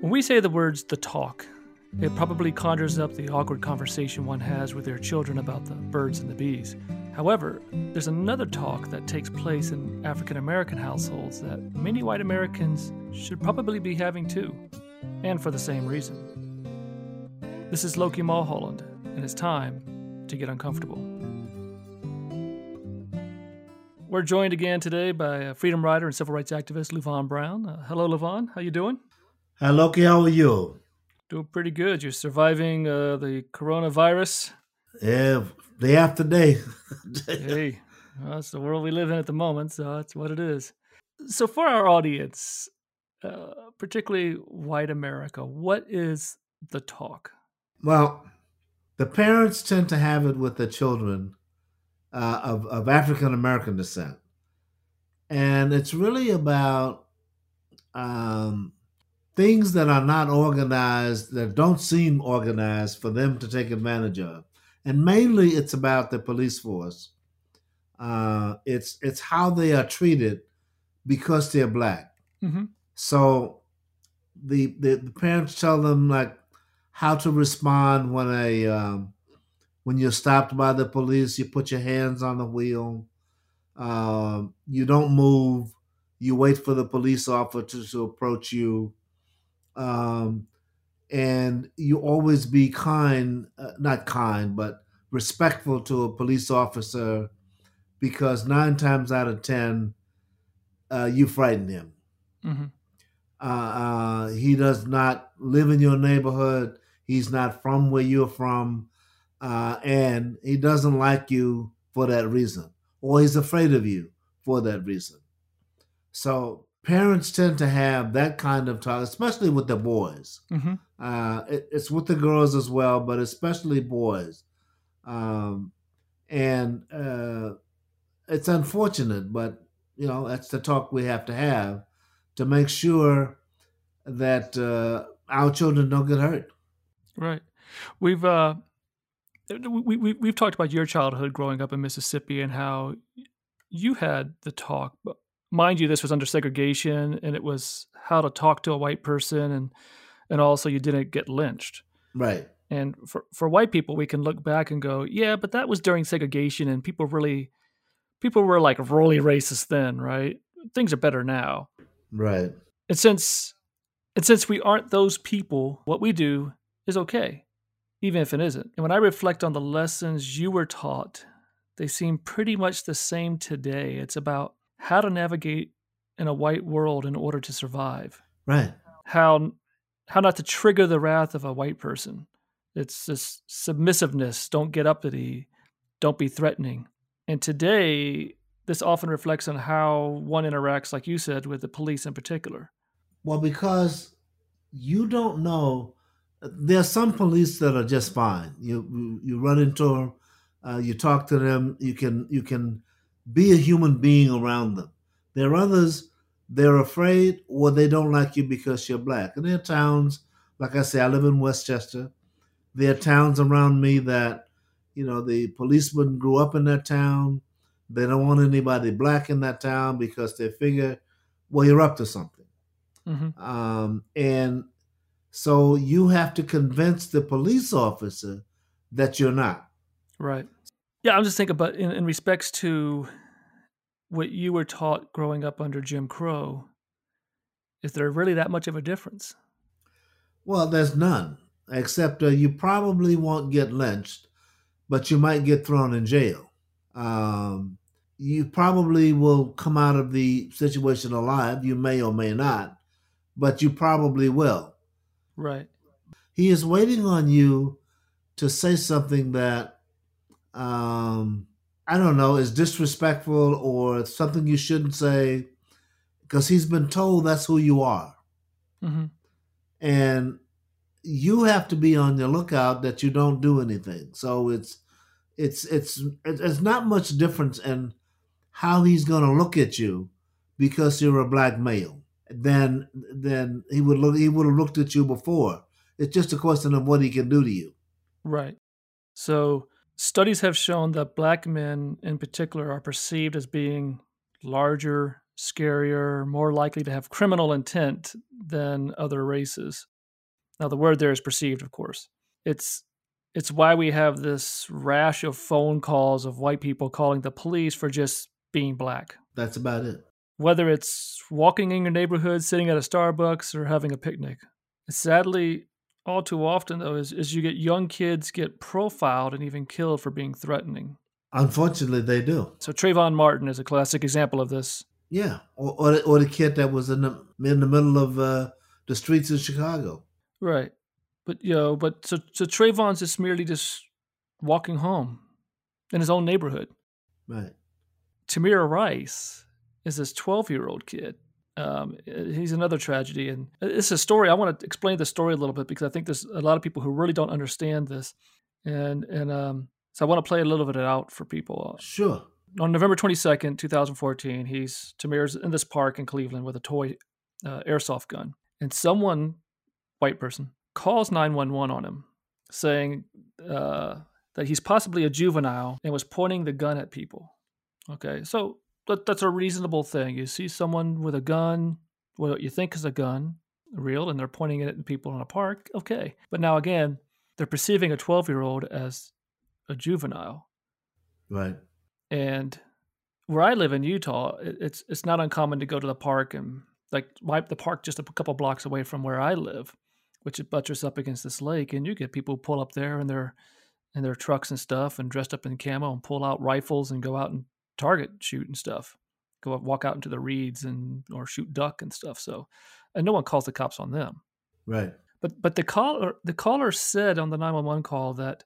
When we say the words the talk, it probably conjures up the awkward conversation one has with their children about the birds and the bees. However, there's another talk that takes place in African American households that many white Americans should probably be having too, and for the same reason. This is Loki Mulholland, and it's time to get uncomfortable. We're joined again today by freedom rider and civil rights activist, Levon Brown. Uh, hello, Levon. How you doing? Hi, Loki. How are you? Doing pretty good. You're surviving uh, the coronavirus. Yeah, day after day. hey, well, that's the world we live in at the moment, so that's what it is. So, for our audience, uh, particularly white America, what is the talk? Well, the parents tend to have it with the children uh, of, of African American descent. And it's really about um, things that are not organized, that don't seem organized for them to take advantage of. And mainly it's about the police force. Uh, it's it's how they are treated because they're black. Mm-hmm. So the, the, the parents tell them like how to respond when a um, when you're stopped by the police, you put your hands on the wheel. Uh, you don't move. You wait for the police officer to approach you. Um, and you always be kind, uh, not kind, but respectful to a police officer because nine times out of 10, uh, you frighten him. Mm-hmm. Uh, uh, he does not live in your neighborhood. He's not from where you're from uh, and he doesn't like you for that reason, or he's afraid of you for that reason. So parents tend to have that kind of talk, especially with the boys. Mm-hmm. Uh, it, it's with the girls as well, but especially boys. Um, and uh, it's unfortunate, but you know that's the talk we have to have to make sure that uh, our children don't get hurt. Right. We've uh, we, we we've talked about your childhood growing up in Mississippi and how you had the talk, but mind you, this was under segregation, and it was how to talk to a white person, and and also you didn't get lynched. Right. And for for white people, we can look back and go, yeah, but that was during segregation, and people really, people were like really racist then, right? Things are better now. Right. And since and since we aren't those people, what we do is okay even if it isn't. And when I reflect on the lessons you were taught, they seem pretty much the same today. It's about how to navigate in a white world in order to survive. Right. How how not to trigger the wrath of a white person. It's this submissiveness, don't get uppity, don't be threatening. And today, this often reflects on how one interacts, like you said, with the police in particular. Well, because you don't know there are some police that are just fine. You you run into them, uh, you talk to them, you can you can be a human being around them. There are others they're afraid or they don't like you because you're black. And there are towns, like I say, I live in Westchester. There are towns around me that, you know, the policemen grew up in that town. They don't want anybody black in that town because they figure, well, you're up to something. Mm-hmm. Um, and so you have to convince the police officer that you're not. Right. Yeah, I'm just thinking about in, in respects to what you were taught growing up under Jim Crow. Is there really that much of a difference? Well, there's none, except uh, you probably won't get lynched, but you might get thrown in jail. Um, you probably will come out of the situation alive. You may or may not, but you probably will. Right. He is waiting on you to say something that um I don't know is disrespectful or something you shouldn't say because he's been told that's who you are. Mm-hmm. And you have to be on the lookout that you don't do anything. So it's it's it's it's not much difference in how he's going to look at you because you're a black male then then he would look he would have looked at you before. It's just a question of what he can do to you. Right. So studies have shown that black men in particular are perceived as being larger scarier, more likely to have criminal intent than other races. Now, the word there is perceived, of course. It's it's why we have this rash of phone calls of white people calling the police for just being black. That's about it. Whether it's walking in your neighborhood, sitting at a Starbucks, or having a picnic. Sadly, all too often though, is, is you get young kids get profiled and even killed for being threatening. Unfortunately, they do. So Trayvon Martin is a classic example of this. Yeah, or or the, or the kid that was in the in the middle of uh, the streets of Chicago. Right. But you know, but so so Trayvon's just merely just walking home in his own neighborhood. Right. Tamir Rice is this 12 year old kid. Um, he's another tragedy, and it's a story. I want to explain the story a little bit because I think there's a lot of people who really don't understand this, and and um, so I want to play a little bit it out for people. Sure. On November 22nd, 2014, he's Tamir's in this park in Cleveland with a toy uh, airsoft gun, and someone, white person, calls 911 on him, saying uh, that he's possibly a juvenile and was pointing the gun at people. Okay, so that, that's a reasonable thing. You see someone with a gun, what you think is a gun, real, and they're pointing it at people in a park. Okay, but now again, they're perceiving a 12 year old as a juvenile. Right. And where I live in Utah, it's it's not uncommon to go to the park and like my, the park just a couple blocks away from where I live which it buttress up against this lake, and you get people pull up there in their in their trucks and stuff, and dressed up in camo, and pull out rifles and go out and target shoot and stuff. Go walk out into the reeds and or shoot duck and stuff. So, and no one calls the cops on them. Right. But but the caller the caller said on the nine one one call that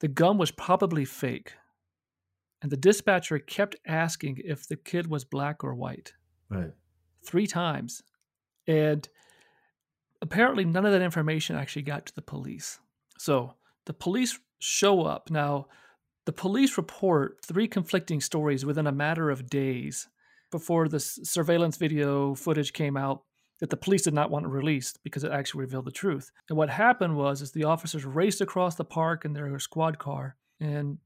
the gun was probably fake, and the dispatcher kept asking if the kid was black or white. Right. Three times, and apparently none of that information actually got to the police. So the police show up. Now, the police report three conflicting stories within a matter of days before the surveillance video footage came out that the police did not want released because it actually revealed the truth. And what happened was is the officers raced across the park in their squad car and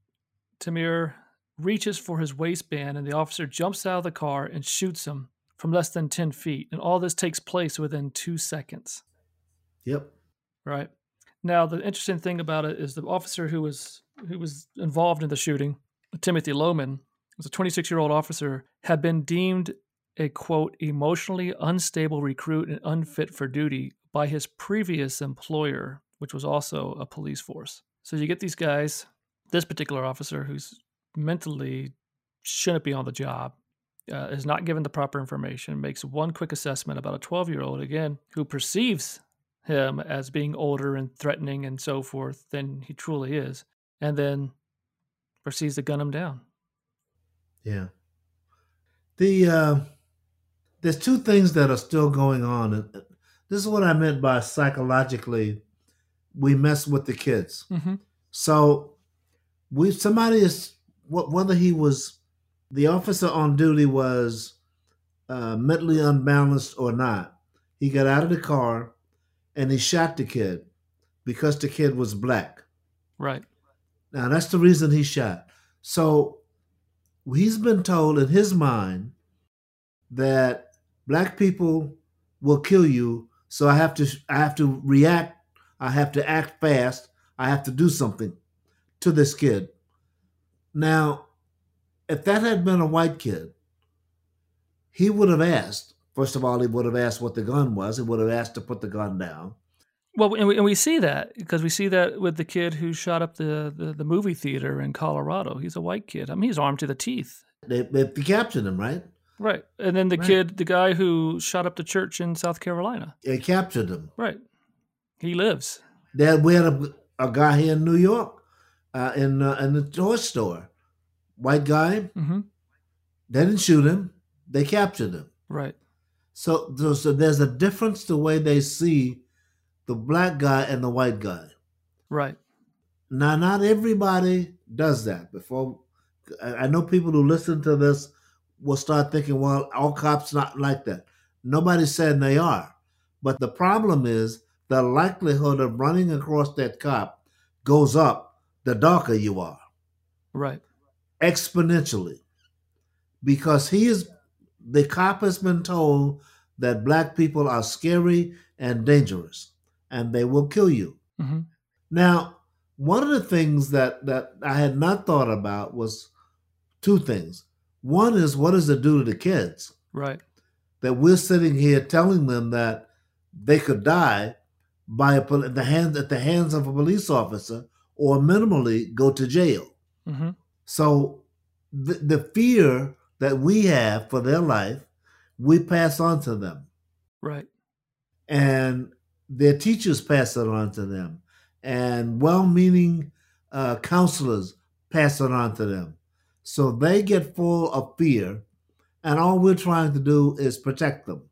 Tamir reaches for his waistband and the officer jumps out of the car and shoots him from less than 10 feet. And all this takes place within two seconds. Yep. Right. Now the interesting thing about it is the officer who was who was involved in the shooting, Timothy Loehmann, was a 26 year old officer, had been deemed a quote emotionally unstable recruit and unfit for duty by his previous employer, which was also a police force. So you get these guys, this particular officer who's mentally shouldn't be on the job, uh, is not given the proper information, makes one quick assessment about a 12 year old, again, who perceives him as being older and threatening and so forth than he truly is, and then proceeds to gun him down. Yeah. The uh, there's two things that are still going on. This is what I meant by psychologically, we mess with the kids. Mm-hmm. So we somebody is whether he was the officer on duty was uh, mentally unbalanced or not. He got out of the car and he shot the kid because the kid was black. Right. Now that's the reason he shot. So he's been told in his mind that black people will kill you, so I have to I have to react, I have to act fast, I have to do something to this kid. Now, if that had been a white kid, he would have asked, First of all, he would have asked what the gun was. He would have asked to put the gun down. Well, and we, and we see that because we see that with the kid who shot up the, the, the, movie theater in Colorado. He's a white kid. I mean, he's armed to the teeth. They, they captured him, right? Right. And then the right. kid, the guy who shot up the church in South Carolina. They captured him. Right. He lives. They, we had a, a guy here in New York uh, in, uh, in the toy store. White guy. Mm-hmm. They didn't shoot him. They captured him. Right. So, so there's a difference the way they see the black guy and the white guy. Right. Now, not everybody does that. Before, I know people who listen to this will start thinking, "Well, all cops not like that." Nobody's saying they are, but the problem is the likelihood of running across that cop goes up the darker you are. Right. Exponentially, because he is the cop has been told that black people are scary and dangerous and they will kill you. hmm Now, one of the things that, that I had not thought about was two things. One is what does it do to the kids? Right. That we're sitting here telling them that they could die by a, the hands at the hands of a police officer or minimally go to jail. hmm So the, the fear that we have for their life, we pass on to them. Right. and their teachers pass it on to them, and well-meaning uh, counselors pass it on to them. So they get full of fear, and all we're trying to do is protect them.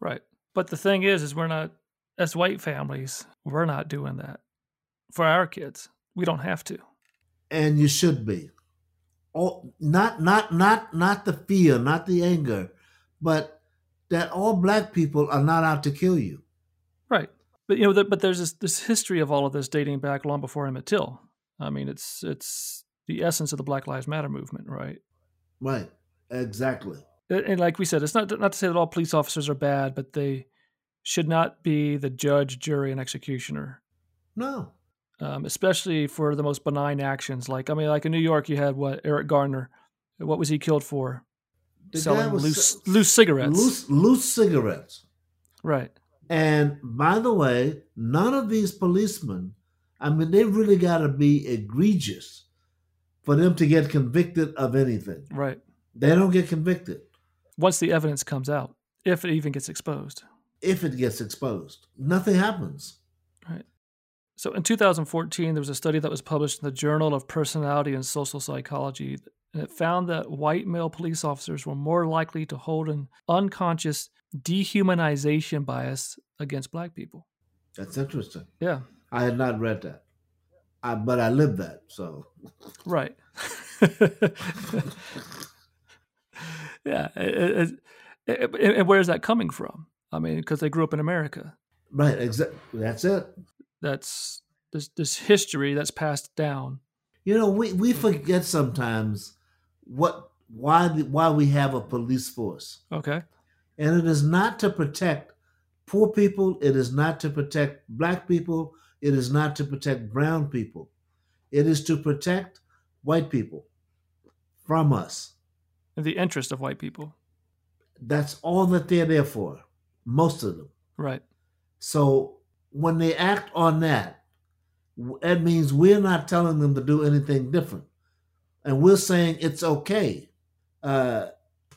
Right. But the thing is, is we're not, as white families, we're not doing that for our kids. We don't have to. And you should be. Oh, not not not not the fear, not the anger, but that all black people are not out to kill you. Right. But you know, th- but there's this, this history of all of this dating back long before Emmett Till. I mean, it's it's the essence of the Black Lives Matter movement, right? Right. Exactly. And and like we said, it's not not to say that all police officers are bad, but they should not be the judge, jury, and executioner. No. Um, especially for the most benign actions, like I mean, like in New York, you had what Eric Garner. What was he killed for? The Selling loose se- loose cigarettes. Loose, loose cigarettes. Right. And by the way, none of these policemen, I mean, they really got to be egregious for them to get convicted of anything. Right. They don't get convicted Once the evidence comes out, if it even gets exposed. if it gets exposed. Nothing happens. Right. So in 2014, there was a study that was published in the Journal of Personality and Social Psychology, and it found that white male police officers were more likely to hold an unconscious dehumanization bias against black people. That's interesting. Yeah, I had not read that, I, but I lived that. So, right. yeah, it- it- it- and where is that coming from? I mean, because they grew up in America. right, exactly. That's it. That's this this history that's passed down. You know, we, we forget sometimes what why why we have a police force. Okay. And it is not to protect poor people it is not to protect black people it is not to protect brown people. It is to protect white people from us. In the interest of white people. that's all that they're there for most of them. Right. so when they act on that that means we're not telling them to do anything different. And we're saying it's okay uh,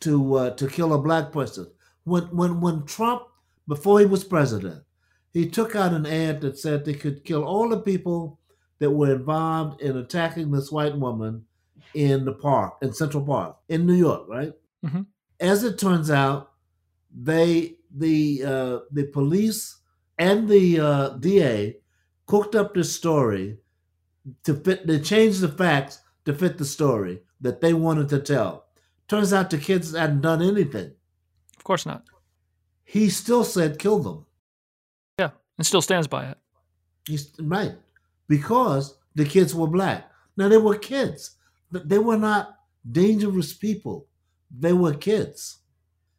to uh, to kill a black person when when when Trump before he was president he took out an ad that said they could kill all the people that were involved in attacking this white woman in the park in Central Park in New York right Mhm. as it turns out they the uh, the police and the uh, DA cooked up this story to fit. They changed the facts to fit the story that they wanted to tell. Turns out the kids hadn't done anything. Of course not. He still said kill them. Yeah. And still stands by it. He's right because the kids were black. Now they were kids. Th- They were not dangerous people. They were kids.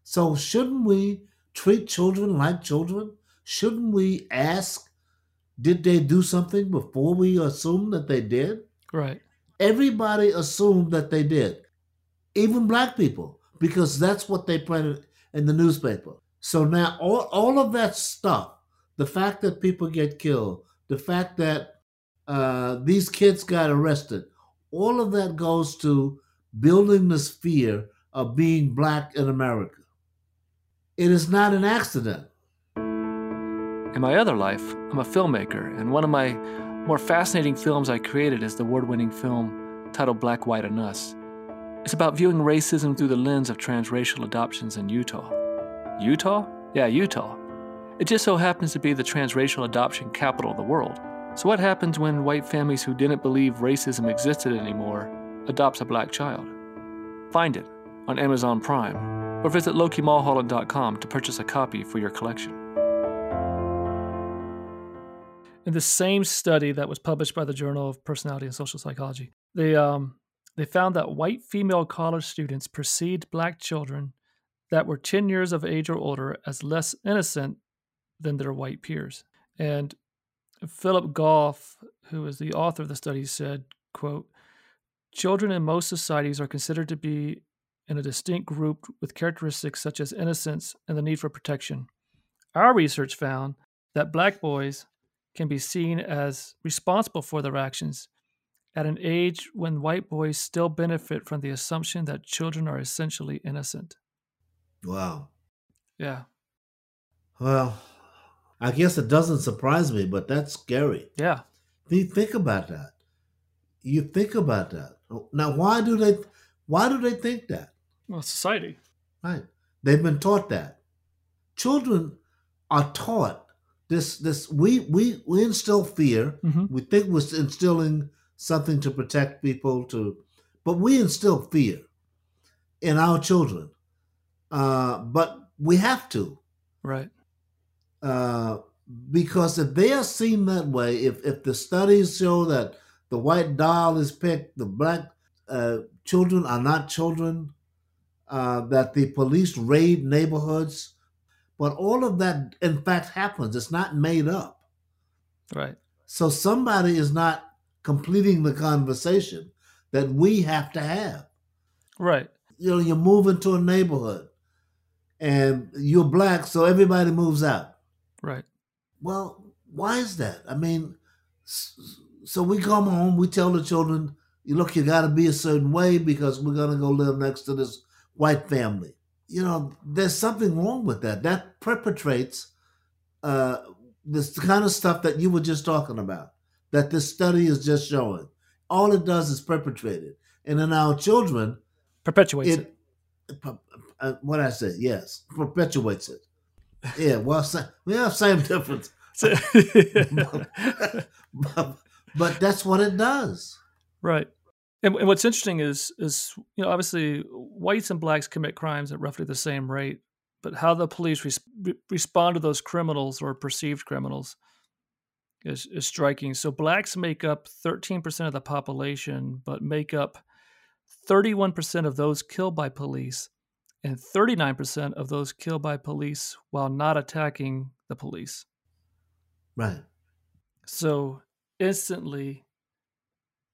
So shouldn't we treat children like children? Shouldn't we ask, did they do something before we assume that they did? Right. Everybody assumed that they did, even black people, because that's what they printed in the newspaper. So now all, all of that stuff, the fact that people get killed, the fact that uh, these kids got arrested, all of that goes to building this fear of being black in America. It is not an accident. In my other life, I'm a filmmaker, and one of my more fascinating films I created is the award winning film titled Black, White, and Us. It's about viewing racism through the lens of transracial adoptions in Utah. Utah? Yeah, Utah. It just so happens to be the transracial adoption capital of the world. So, what happens when white families who didn't believe racism existed anymore adopts a black child? Find it on Amazon Prime or visit lokimulholland.com to purchase a copy for your collection. In the same study that was published by the Journal of Personality and Social Psychology, the um, they found that white female college students perceived black children that were 10 years of age or older as less innocent than their white peers. And Phillip Goff, who is the author of the study, said, quote, Children in most societies are considered to be in a distinct group with characteristics such as innocence and the need for protection. Our research found that black boys can be seen as responsible for their actions at an age when white boys still benefit from the assumption that children are essentially innocent. Wow. Yeah. Well, I guess it doesn't surprise me, but that's scary. Yeah. You think about that. You think about that. Now, why do they? Why do they think that? Well, society. Right. They've been taught that. Children are taught this. This we we we instill fear. Mm-hmm. We think we're instilling something to protect people to, but we instill fear in our children. Uh, but we have to. Right. Uh, because if they are seen that way, if if the studies show that the white doll is picked, the black uh, children are not children, uh, that the police raid neighborhoods, but all of that in fact happens. It's not made up. Right. So somebody is not completing the conversation that we have to have. Right. You know, you move into a neighborhood and you're black, so everybody moves out. Right. Well, why is that? I mean, so we come home, we tell the children, you look, you got to be a certain way because we're going to go live next to this white family. You know, there's something wrong with that. That perpetrates uh, this kind of stuff that you were just talking about, that this study is just showing. All it does is perpetrate it. And in our children, perpetuates it. it. Uh, what I say, yes, perpetuates it. Yeah, well, we have same difference. but, but that's what it does. Right. And, and, what's interesting is is you know obviously whites and blacks commit crimes at roughly the same rate, but how the police res- respond to those criminals or perceived criminals is, is striking. So blacks make up 13% of the population, but make up 31% of those killed by police and 39% of those killed by police while not attacking the police. Right. So instantly,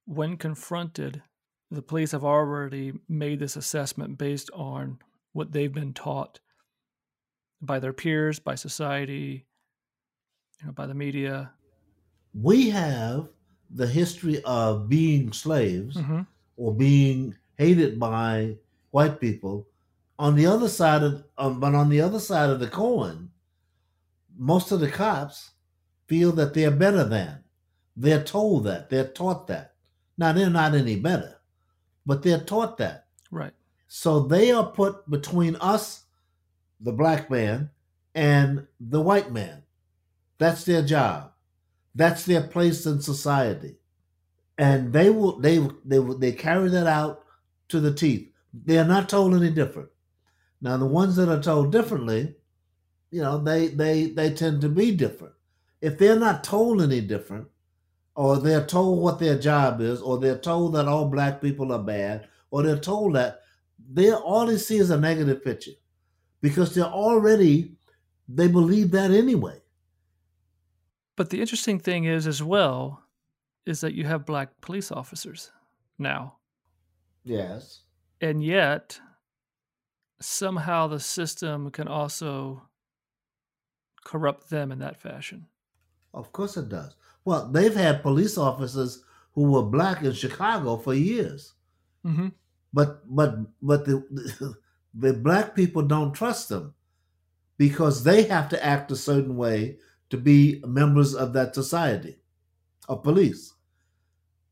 when confronted, the police have already made this assessment based on what they've been taught by their peers, by society, you know, by the media. We have the history of being slaves mm-hmm. or being hated by white people. On the other side of, um, but on the other side of the coin, most of the cops feel that they're better than. They're told that. They're taught that. Now, they're not any better, but they're taught that. Right. So they are put between us, the black man, and the white man. That's their job. That's their place in society. And they will they they they carry that out to the teeth. They are not told any different. Now the ones that are told differently, you know, they they they tend to be different. If they're not told any different, or they're told what their job is, or they're told that all black people are bad, or they're told that they all they see is a negative picture because they're already they believe that anyway. But the interesting thing is as well is that you have black police officers now. Yes. And yet somehow the system can also corrupt them in that fashion. Of course it does. Well, they've had police officers who were black in Chicago for years. Mm-hmm. But but but the, the the black people don't trust them because they have to act a certain way to be members of that society of police.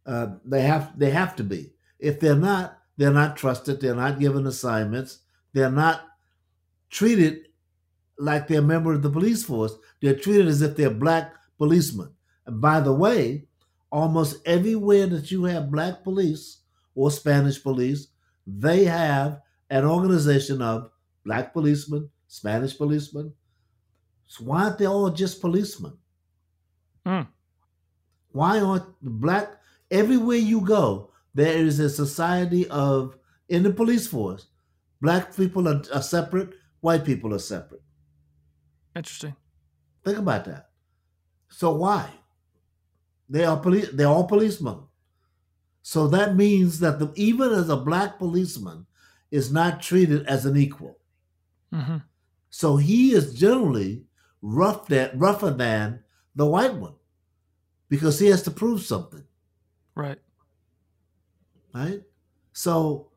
Uh, they have they have to be. If they're not, they're not trusted. They're not given assignments. They're not treated like they're a member of the police force. They're treated as if they're black policemen. And by the way, almost everywhere that you have black police or Spanish police, they have an organization of black policemen, Spanish policemen. So why aren't they all just policemen? Mm. Why aren't the black everywhere you go, there is a society of in the police force, Black people are, are separate, white people are separate. Interesting. Think about that. So why? They are police. They're all policemen. So that means that the, even as a black policeman is not treated as an equal. Mm-hmm. So he is generally rough that rougher than the white one because he has to prove something. Right. Right. So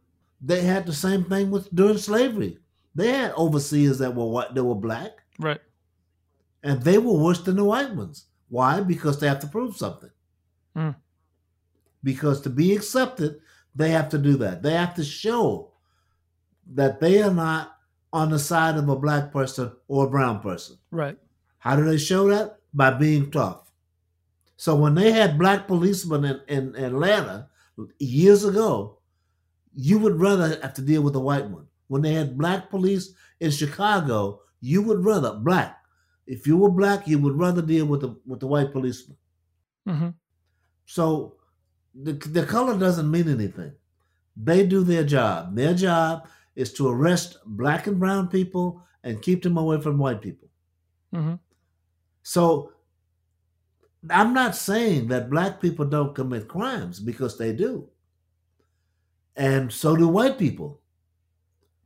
they had the same thing with during slavery. They had overseers that were white, that were black, Right. and they were worse than the white ones. Why? Because they have to prove something. Mm. Because to be accepted, they have to do that. They have to show that they are not on the side of a black person or a brown person. Right. How do they show that? By being tough. So when they had black policemen in, in Atlanta years ago, you would rather have to deal with a white one. When they had black police in Chicago, you would rather black. If you were black, you would rather deal with the with the white policeman. Mm-hmm. So the the color doesn't mean anything. They do their job. Their job is to arrest black and brown people and keep them away from white people. Mm-hmm. So I'm not saying that black people don't commit crimes because they do. And so do white people.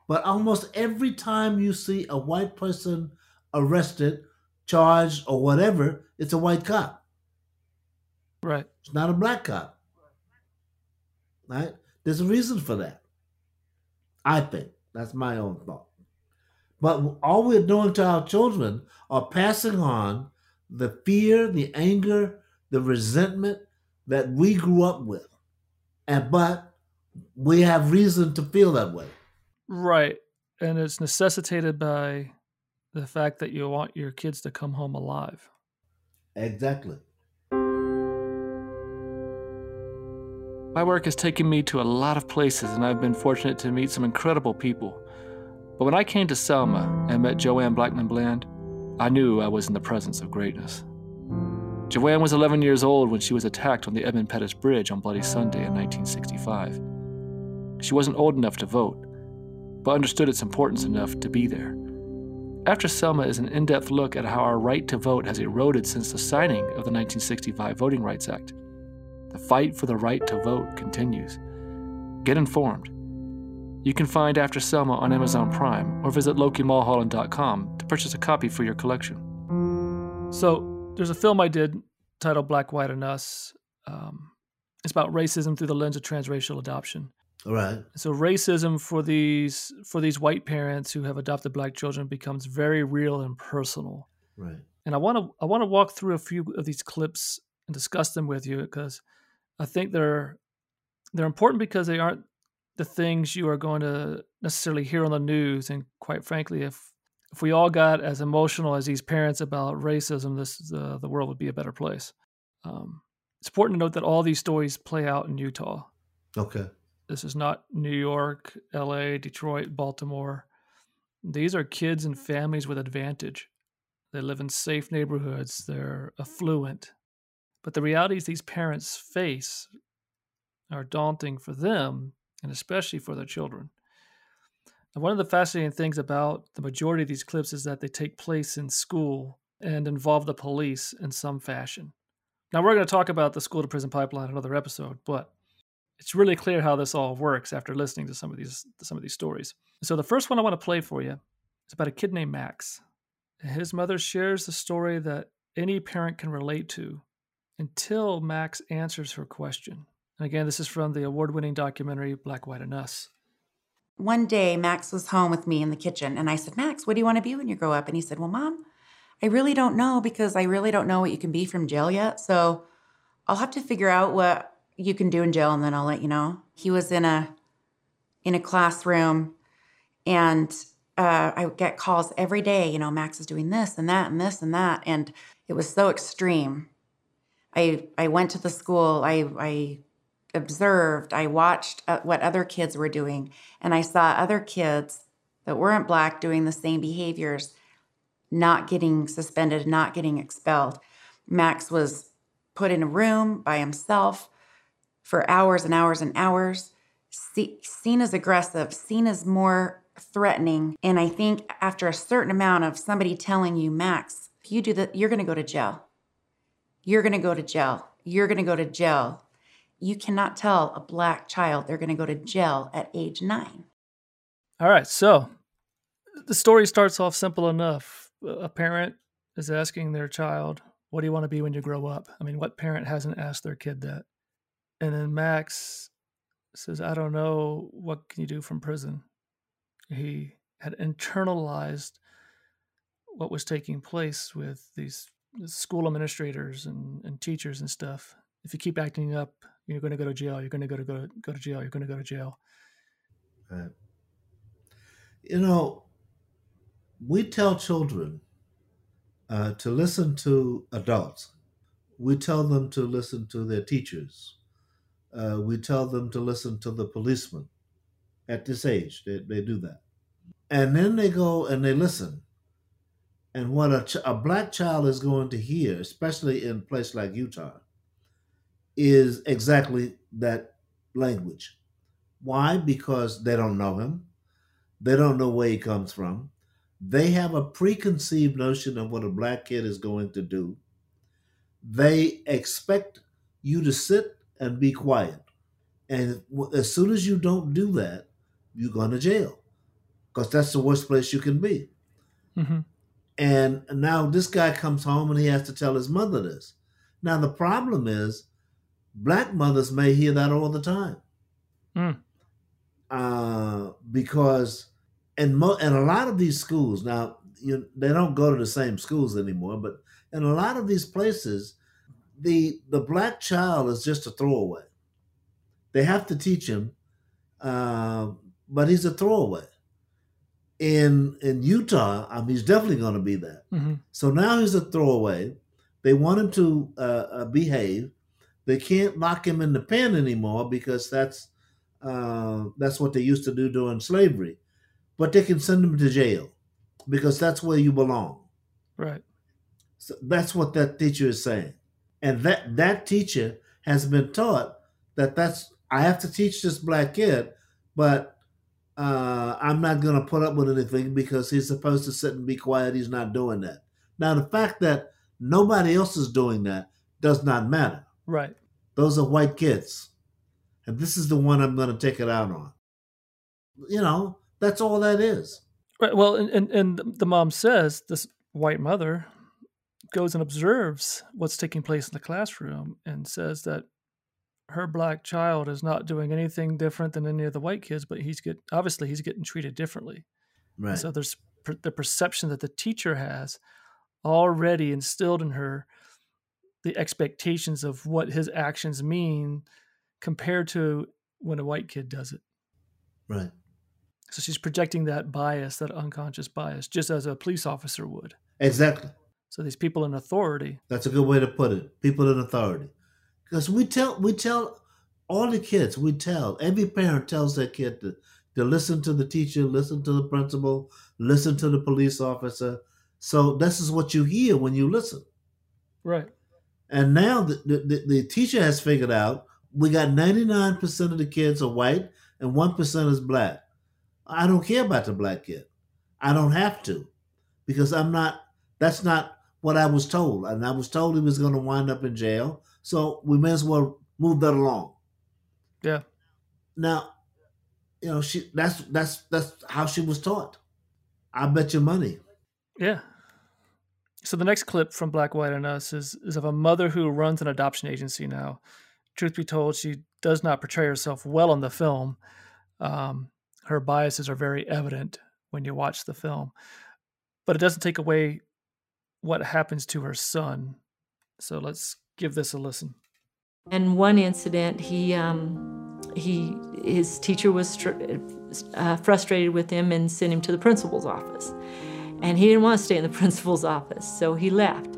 But almost every time you see a white person arrested, charged, or whatever, it's a white cop. Right. It's not a black cop. Right? There's a reason for that. I think. That's my own thought. But all we're doing to our children are passing on the fear, the anger, the resentment that we grew up with. And but we have reason to feel that way. Right. And it's necessitated by the fact that you want your kids to come home alive. Exactly. My work has taken me to a lot of places, and I've been fortunate to meet some incredible people. But when I came to Selma and met Joanne Blackmon Bland, I knew I was in the presence of greatness. Joanne was 11 years old when she was attacked on the Edmund Pettus Bridge on Bloody Sunday in 1965. She wasn't old enough to vote, but understood its importance enough to be there. After Selma is an in depth look at how our right to vote has eroded since the signing of the 1965 Voting Rights Act. The fight for the right to vote continues. Get informed. You can find After Selma on Amazon Prime or visit LokiMulholland.com to purchase a copy for your collection. So, there's a film I did titled Black, White, and Us. Um, it's about racism through the lens of transracial adoption. All right. So racism for these for these white parents who have adopted black children becomes very real and personal. Right. And I want to I want to walk through a few of these clips and discuss them with you because I think they're they're important because they aren't the things you are going to necessarily hear on the news. And quite frankly, if if we all got as emotional as these parents about racism, this uh, the world would be a better place. Um, it's important to note that all these stories play out in Utah. Okay. This is not New York, LA, Detroit, Baltimore. These are kids and families with advantage. They live in safe neighborhoods, they're affluent. But the realities these parents face are daunting for them and especially for their children. And one of the fascinating things about the majority of these clips is that they take place in school and involve the police in some fashion. Now, we're going to talk about the school to prison pipeline in another episode, but it's really clear how this all works after listening to some of these some of these stories. So the first one I want to play for you is about a kid named Max. His mother shares the story that any parent can relate to until Max answers her question. And again, this is from the award-winning documentary Black, White, and Us. One day, Max was home with me in the kitchen, and I said, Max, what do you want to be when you grow up? And he said, Well, mom, I really don't know because I really don't know what you can be from jail yet. So I'll have to figure out what you can do in jail and then I'll let you know. He was in a in a classroom and uh, I would get calls every day, you know, Max is doing this and that and this and that. And it was so extreme. I I went to the school, I I observed, I watched uh, what other kids were doing, and I saw other kids that weren't black doing the same behaviors, not getting suspended, not getting expelled. Max was put in a room by himself for hours and hours and hours, see, seen as aggressive, seen as more threatening. And I think after a certain amount of somebody telling you, Max, if you do that, you're going to go to jail. You're going to go to jail. You're going to go to jail. You cannot tell a black child they're going to go to jail at age nine. All right. So the story starts off simple enough. A parent is asking their child, What do you want to be when you grow up? I mean, what parent hasn't asked their kid that? And then Max says, I don't know. What can you do from prison? He had internalized what was taking place with these school administrators and, and teachers and stuff. If you keep acting up, you're going to go to jail. You're going to go to go, to go to jail. You're going to go to jail. Right. You know, we tell children uh, to listen to adults. We tell them to listen to their teachers. Uh, we tell them to listen to the policeman. At this age, they, they do that. And then they go and they listen. And what a, ch- a black child is going to hear, especially in a place like Utah, is exactly that language. Why? Because they don't know him. They don't know where he comes from. They have a preconceived notion of what a black kid is going to do. They expect you to sit and be quiet. And as soon as you don't do that, you're going to jail because that's the worst place you can be. Mm-hmm. And now this guy comes home and he has to tell his mother this. Now, the problem is, black mothers may hear that all the time. Mm. Uh, because in, mo- in a lot of these schools, now, you, they don't go to the same schools anymore, but in a lot of these places, the the black child is just a throwaway. They have to teach him, uh, but he's a throwaway. In in Utah, I mean, he's definitely going to be that. Mm-hmm. So now he's a throwaway. They want him to uh, uh, behave. They can't lock him in the pen anymore because that's uh, that's what they used to do during slavery. But they can send him to jail because that's where you belong. Right. So that's what that teacher is saying and that that teacher has been taught that that's I have to teach this black kid, but uh, I'm not going to put up with anything because he's supposed to sit and be quiet. He's not doing that. Now, the fact that nobody else is doing that does not matter. Right. Those are white kids. And this is the one I'm going to take it out on. You know, that's all that is. Right. Well, and, and, and the mom says, this white mother, goes and observes what's taking place in the classroom and says that her black child is not doing anything different than any of the white kids, but he's get obviously he's getting treated differently. Right. And so there's per, the perception that the teacher has already instilled in her the expectations of what his actions mean compared to when a white kid does it. Right. So she's projecting that bias, that unconscious bias, just as a police officer would. Exactly. So these people in authority. That's a good way to put it. People in authority. Because we tell we tell all the kids, we tell, every parent tells their kid to, to listen to the teacher, listen to the principal, listen to the police officer. So this is what you hear when you listen. Right. And now the, the, the teacher has figured out we got 99% of the kids are white and 1% is black. I don't care about the black kid. I don't have to because I'm not, that's not what I was told, and I was told he was going to wind up in jail. So we may as well move that along. Yeah. Now, you know, she that's that's that's how she was taught. I bet you money. Yeah. So the next clip from Black, White, and Us is is of a mother who runs an adoption agency now. Truth be told, she does not portray herself well in the film. Um, her biases are very evident when you watch the film, but it doesn't take away what happens to her son. So let's give this a listen. And one incident, he um, he his teacher was uh, frustrated with him and sent him to the principal's office. And he didn't want to stay in the principal's office, so he left.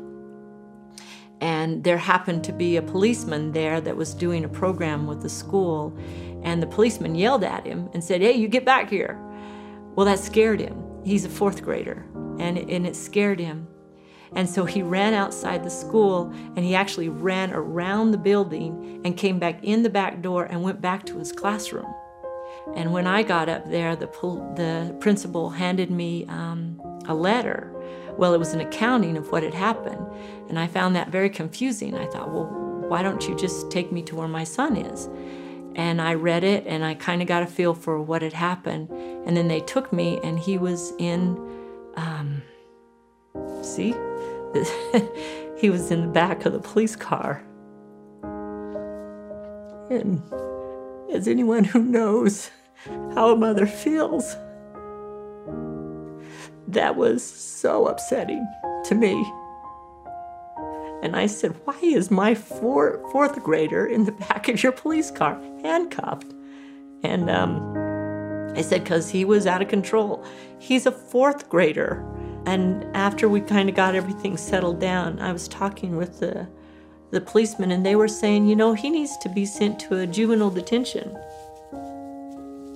And there happened to be a policeman there that was doing a program with the school, and the policeman yelled at him and said, "Hey, you get back here!" Well, that scared him. He's a fourth grader, and and it scared him. And so he ran outside the school and he actually ran around the building and came back in the back door and went back to his classroom. And when I got up there, the, the principal handed me um, a letter. Well, it was an accounting of what had happened. And I found that very confusing. I thought, well, why don't you just take me to where my son is? And I read it and I kind of got a feel for what had happened. And then they took me, and he was in, um, see? he was in the back of the police car. And as anyone who knows how a mother feels, that was so upsetting to me. And I said, Why is my four, fourth grader in the back of your police car, handcuffed? And um, I said, Because he was out of control. He's a fourth grader. And after we kind of got everything settled down, I was talking with the, the policeman, and they were saying, You know, he needs to be sent to a juvenile detention.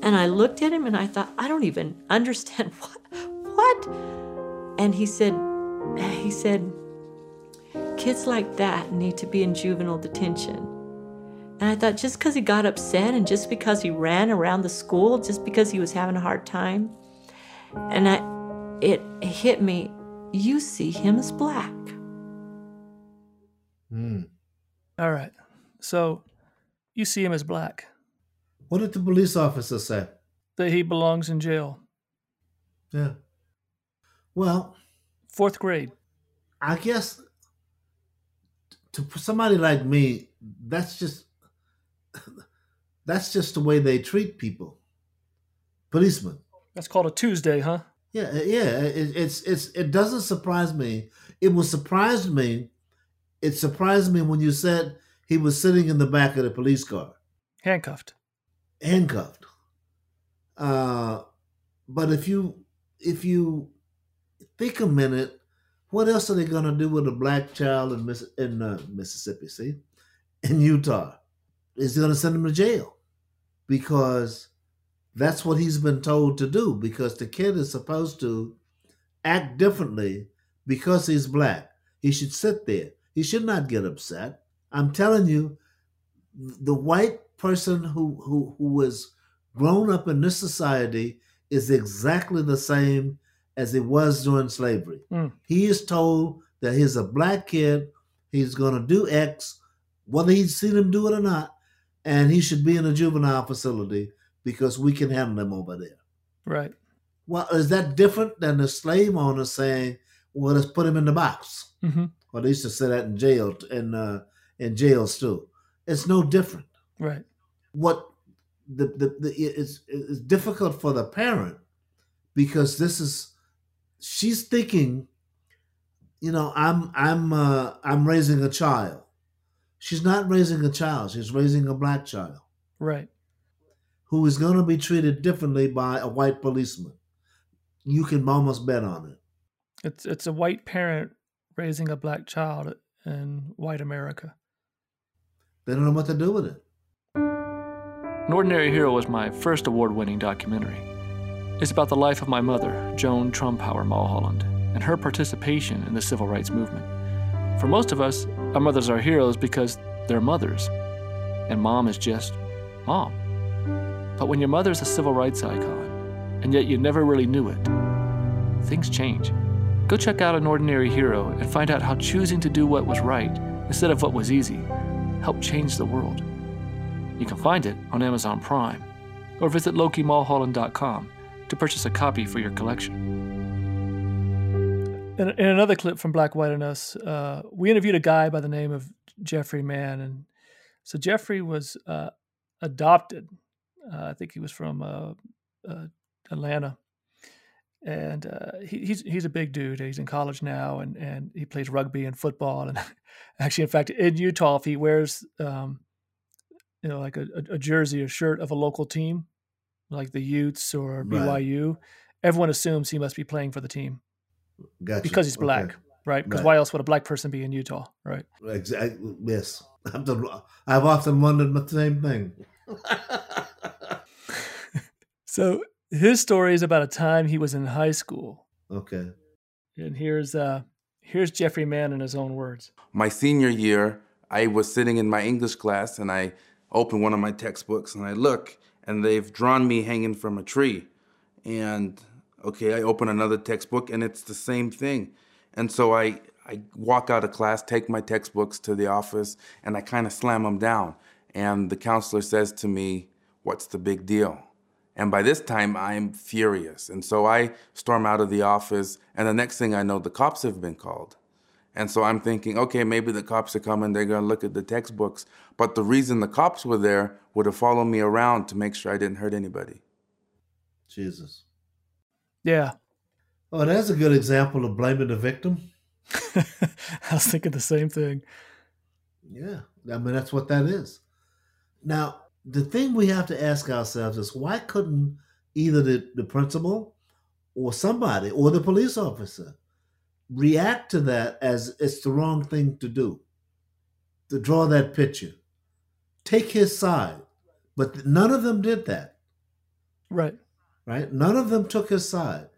And I looked at him and I thought, I don't even understand what. What? And he said, he said, kids like that need to be in juvenile detention. And I thought just because he got upset and just because he ran around the school, just because he was having a hard time, and I, it hit me, you see him as black. Hmm. All right. So you see him as black, What did the police officer say? that he belongs in jail. Yeah. Well, Fourth grade. I guess to somebody like me, that's just that's just the way they treat people. Policemen. That's called a Tuesday, huh? Yeah, yeah. It, it's it's it doesn't surprise me. It was surprised me. It surprised me when you said he was sitting in the back of the police car, Handcuffed. handcuffed. Uh, but if you if you think a minute, what else are they going to do with a black child in Miss in uh, Mississippi? See, in Utah, is going to send him to jail because that's what he's been told to do. Because the kid is supposed to act differently because he's black. He should sit there. He should not get upset. I'm telling you, the white person who who who was grown up in this society is exactly the same as it was during slavery. Mm. He is told that he's a black kid, he's going to do X, whether he's seen him do it or not, and he should be in a juvenile facility because we can handle them over there. Right. Well, is that different than the slave owner saying, "Well, let's put him in the box"? Mm-hmm. Well, they used to say that in jail, in uh, in jails too. It's no different Right. what the, the, the it's, it's difficult for the parent because this is she's thinking you know i'm i'm uh, i'm raising a child she's not raising a child she's raising a black child Right. Who is going to be treated differently by a white policeman you can almost bet on it It's it's a white parent raising a black child in white America. they don't know what to do with it An Ordinary Hero was my first award winning documentary. It's about the life of my mother, Joan Trumpauer Mulholland, and her participation in the civil rights movement. For most of us, our mothers are heroes because they're mothers, and mom is just mom. But when your mother's a civil rights icon, and yet you never really knew it, things change. Go check out An Ordinary Hero and find out how choosing to do what was right instead of what was easy helped change the world. You can find it on Amazon Prime or visit LokiMulholland.com to purchase a copy for your collection. In, in another clip from Black, White, and Us, uh, we interviewed a guy by the name of Jeffrey Mann. And so Jeffrey was uh, adopted. Uh, I think he was from uh, uh, Atlanta. And uh, he, he's he's a big dude. He's in college now, and, and he plays rugby and football. And actually, in fact, in Utah, if he wears um, you know, like a, a, jersey, a shirt of a local team, like the Utes or Right. BYU, everyone assumes he must be playing for the team gotcha because he's Okay. black, right? Because Right. why else would a black person be in Utah, right? Exactly. Yes, I've, done, I've often wondered the same thing. So his story is about a time he was in high school, okay. and here's uh here's Jeffrey Mann in his own words. my senior year, I was sitting in my English class and I opened one of my textbooks and I look and they've drawn me hanging from a tree. And okay, I open another textbook and it's the same thing. And so I, I walk out of class, take my textbooks to the office, and I kind of slam them down. And the counselor says to me, What's the big deal? And by this time, I'm furious. And so I storm out of the office, and the next thing I know, the cops have been called. And so I'm thinking, okay, maybe the cops are coming, they're going to look at the textbooks. But the reason the cops were there would have followed me around to make sure I didn't hurt anybody. Jesus. Yeah. Oh, that's a good example of blaming the victim. I was thinking the same thing. Yeah. I mean, that's what that is. Now, the thing we have to ask ourselves is why couldn't either the, the principal or somebody or the police officer react to that as it's the wrong thing to do, to draw that picture, take his side. But none of them did that. Right. Right? None of them took his side.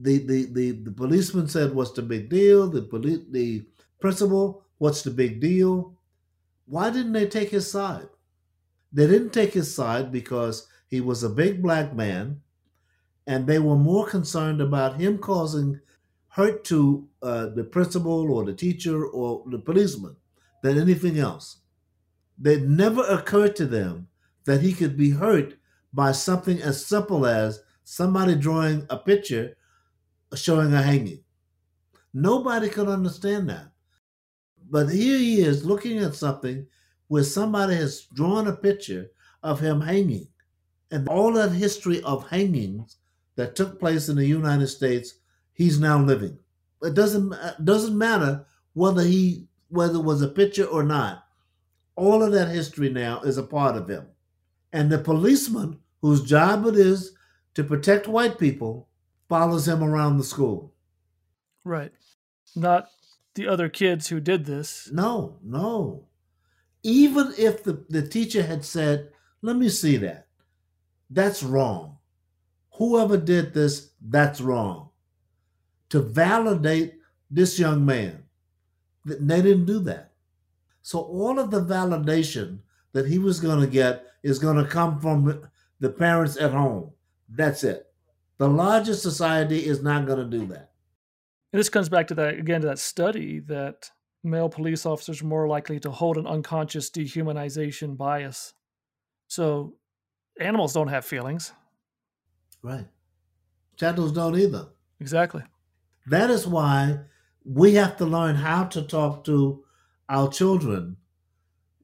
The, the, the, the policeman said, What's the big deal? The, police, the principal, What's the big deal? Why didn't they take his side? They didn't take his side because he was a big black man and they were more concerned about him causing hurt to uh, the principal or the teacher or the policeman than anything else. It never occurred to them that he could be hurt by something as simple as somebody drawing a picture showing a hanging. Nobody could understand that. But here he is looking at something where somebody has drawn a picture of him hanging. And all that history of hangings that took place in the United States, he's now living. It doesn't uh, doesn't matter whether he whether it was a picture or not. All of that history now is a part of him. And the policeman, whose job it is to protect white people, follows him around the school. Right. Not the other kids who did this. No, no even if the, the teacher had said, let me see that, that's wrong. Whoever did this, that's wrong. To validate this young man, they didn't do that. So all of the validation that he was going to get is going to come from the parents at home. That's it. The larger society is not going to do that. And this comes back to that again to that study that male police officers are more likely to hold an unconscious dehumanization bias. So animals don't have feelings. Right. Shadows don't either. Exactly. That is why we have to learn how to talk to our children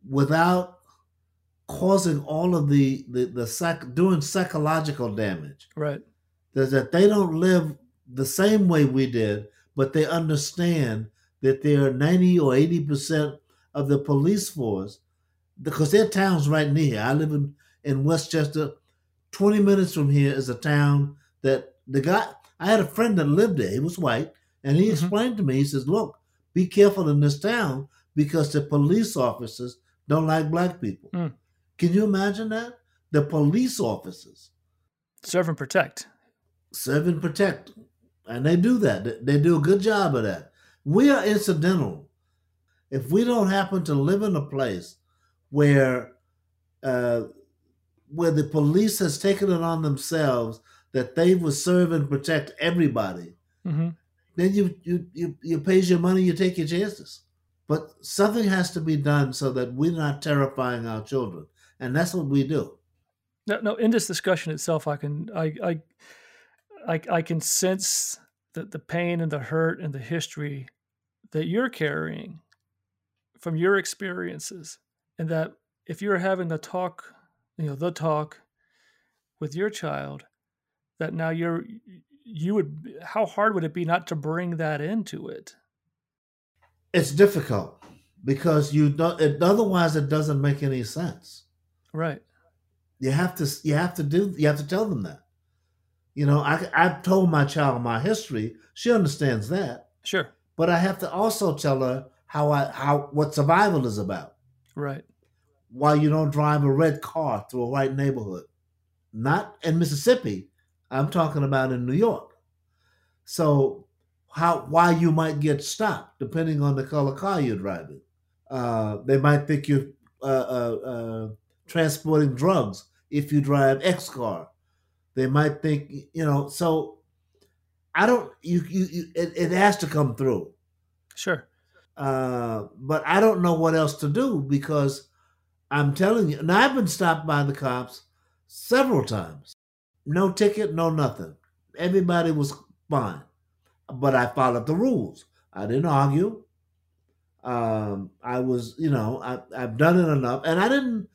without causing all of the the, the psych, doing psychological damage. Right. There's that they don't live the same way we did, but they understand that there are 90 or 80% of the police force, because their town's right near. I live in, in Westchester. 20 minutes from here is a town that the guy, I had a friend that lived there. He was white. And he mm-hmm. explained to me, he says, look, be careful in this town because the police officers don't like black people. Mm. Can you imagine that? The police officers serve and protect. Serve and protect. And they do that. They do a good job of that. We are incidental. If we don't happen to live in a place where uh, where the police has taken it on themselves that they will serve and protect everybody, mm-hmm. then you, you you you pays your money, you take your chances. But something has to be done so that we're not terrifying our children, and that's what we do. No, no. In this discussion itself, I can I I I, I can sense the the pain and the hurt and the history that you're carrying from your experiences and that if you're having the talk you know the talk with your child that now you're you would how hard would it be not to bring that into it? It's difficult because you don't it, otherwise it doesn't make any sense. Right. You have to you have to do you have to tell them that you know i i've told my child my history she understands that sure but I have to also tell her how I how what survival is about. Right. Why you don't drive a red car through a white neighborhood. Not in Mississippi. I'm talking about in New York. So how why you might get stopped depending on the color car you're driving. Uh, they might think you're uh, uh, uh transporting drugs if you drive X car. They might think, you know, so I don't, you, you, you it, it has to come through. Sure. Uh, but I don't know what else to do because I'm telling you, And I've been stopped by the cops several times. No ticket, no nothing. Everybody was fine. But I followed the rules. I didn't argue. Um, I was, you know, I, I've done it enough. And I didn't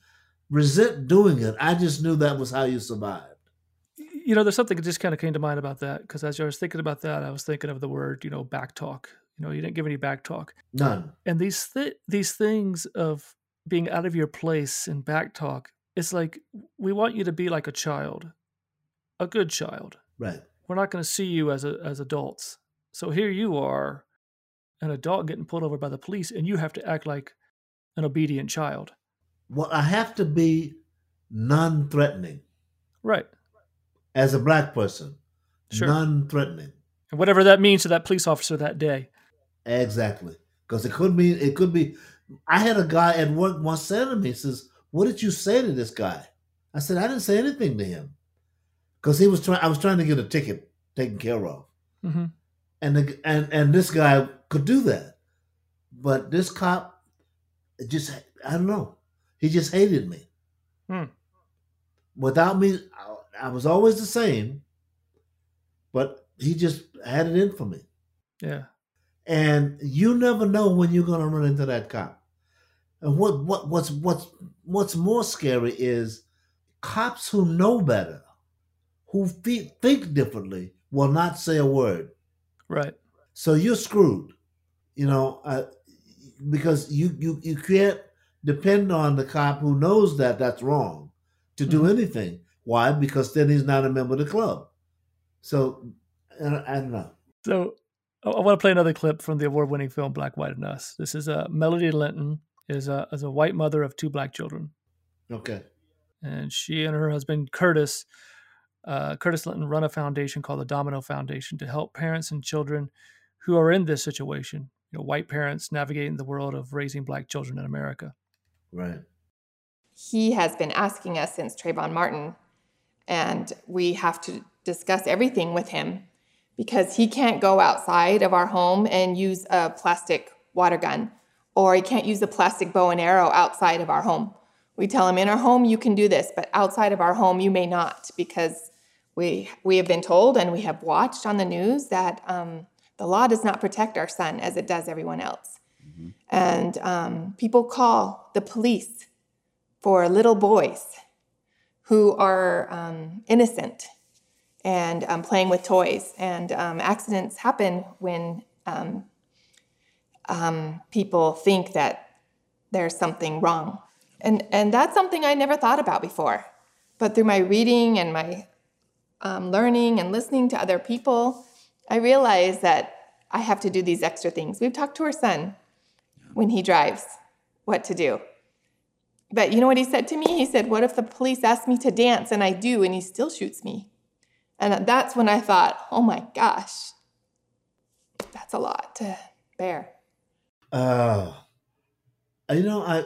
resent doing it. I just knew that was how you survived. You know, there's something that just kind of came to mind about that because as I was thinking about that, I was thinking of the word, you know, back talk. You know, you didn't give any back talk. None. And these th- these things of being out of your place and back talk, it's like we want you to be like a child, a good child. Right. We're not going to see you as a, as adults. So here you are, an adult getting pulled over by the police, and you have to act like an obedient child. Well, I have to be non threatening Right. As a black person. Sure. Non threatening. And whatever that means to that police officer that day. Exactly. Because it could be, it could be. I had a guy at work once say to me, says, What did you say to this guy? I said, I didn't say anything to him. Because he was trying, I was trying to get a ticket taken care of. hmm And, the, and, and this guy could do that. But this cop, just, I don't know. He just hated me. Hmm. Without me, I, was always the same, but he just had it in for me. Yeah. and you never know when you're going to run into that cop. And what what what's what's what's more scary is cops who know better, who fe- think differently, will not say a word. Right. So you're screwed, you know, uh, because you you you can't depend on the cop who knows that that's wrong to do Mhm. anything. Why? Because then he's not a member of the club. So I, I don't know. So I, I want to play another clip from the award-winning film Black, White, and Us. This is uh, Melody Linton is a is a white mother of two black children, Okay. and she and her husband Curtis, uh, Curtis Linton, run a foundation called the Domino Foundation to help parents and children who are in this situation. You know, white parents navigating the world of raising black children in America. Right. he has been asking us since Trayvon Martin, and we have to discuss everything with him because he can't go outside of our home and use a plastic water gun, or he can't use a plastic bow and arrow outside of our home. We tell him in our home you can do this, but outside of our home you may not because we we have been told and we have watched on the news that um, the law does not protect our son as it does everyone else. And um, people call the police for little boys who are um, innocent and um, playing with toys. And um, accidents happen when um, um, people think that there's something wrong. And, and that's something I never thought about before. But through my reading and my um, learning and listening to other people, I realized that I have to do these extra things. We've talked to our son when he drives what to do. But you know what he said to me? He said, What if the police ask me to dance and I do and he still shoots me? And that's when I thought, Oh my gosh, that's a lot to bear. Uh, you know, I.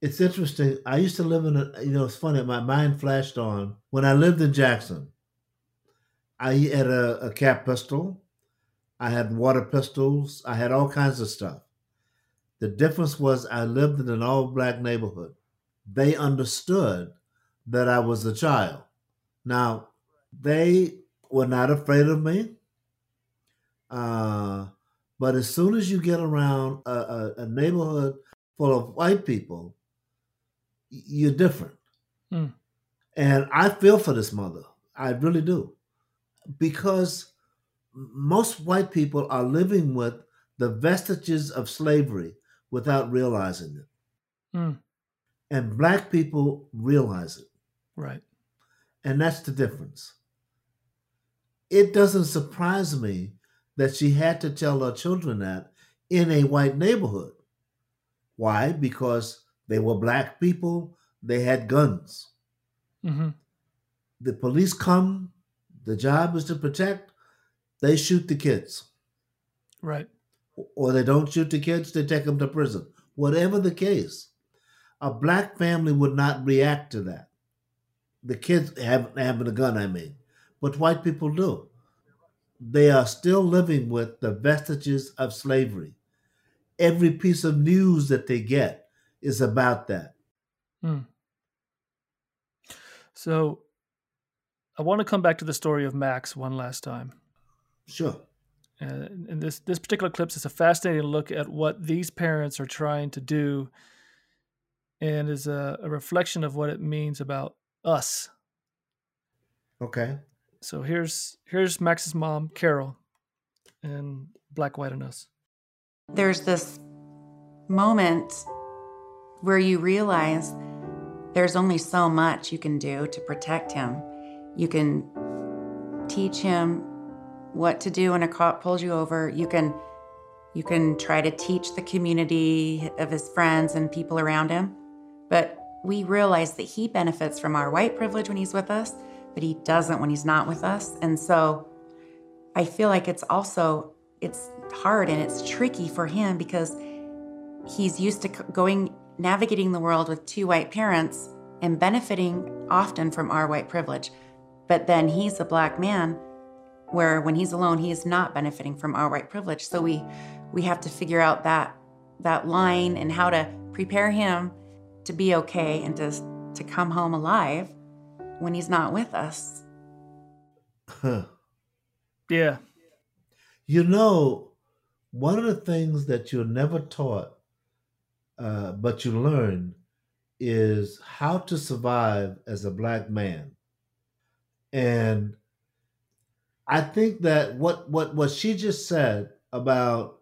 It's interesting. I used to live in a. You know, it's funny. My mind flashed on when I lived in Jackson. I had a, a cap pistol. I had water pistols. I had all kinds of stuff. The difference was I lived in an all black neighborhood. They understood that I was a child. Now, they were not afraid of me. Uh, but as soon as you get around a, a, a neighborhood full of white people, you're different. Hmm. And I feel for this mother. I really do. Because most white people are living with the vestiges of slavery without realizing it. Hmm. And black people realize it. Right. And that's the difference. It doesn't surprise me that she had to tell her children that in a white neighborhood. Why? Because they were black people, they had guns. hmm The police come, the job is to protect, they shoot the kids. Right. Or they don't shoot the kids, they take them to prison. Whatever the case, a black family would not react to that. The kids have having a gun, I mean, but white people do. They are still living with the vestiges of slavery. Every piece of news that they get is about that. Hmm. So I want to come back to the story of Max one last time. Sure. Uh, in this this particular clip is a fascinating look at what these parents are trying to do, and is a, a reflection of what it means about us. Okay. So here's here's Max's mom, Carol, and Black, White, and Us. There's this moment where you realize there's only so much you can do to protect him. You can teach him what to do when a cop pulls you over. You can you can try to teach the community of his friends and people around him. But we realize that he benefits from our white privilege when he's with us, but he doesn't when he's not with us. And so I feel like it's also it's hard and it's tricky for him because he's used to going navigating the world with two white parents and benefiting often from our white privilege. But then he's a black man where when he's alone he is not benefiting from our white privilege so we we have to figure out that that line and how to prepare him to be okay and to to come home alive when he's not with us Huh. Yeah. You know, one of the things that you're never taught, uh, but you learn, is how to survive as a black man. And I think that what what what she just said about,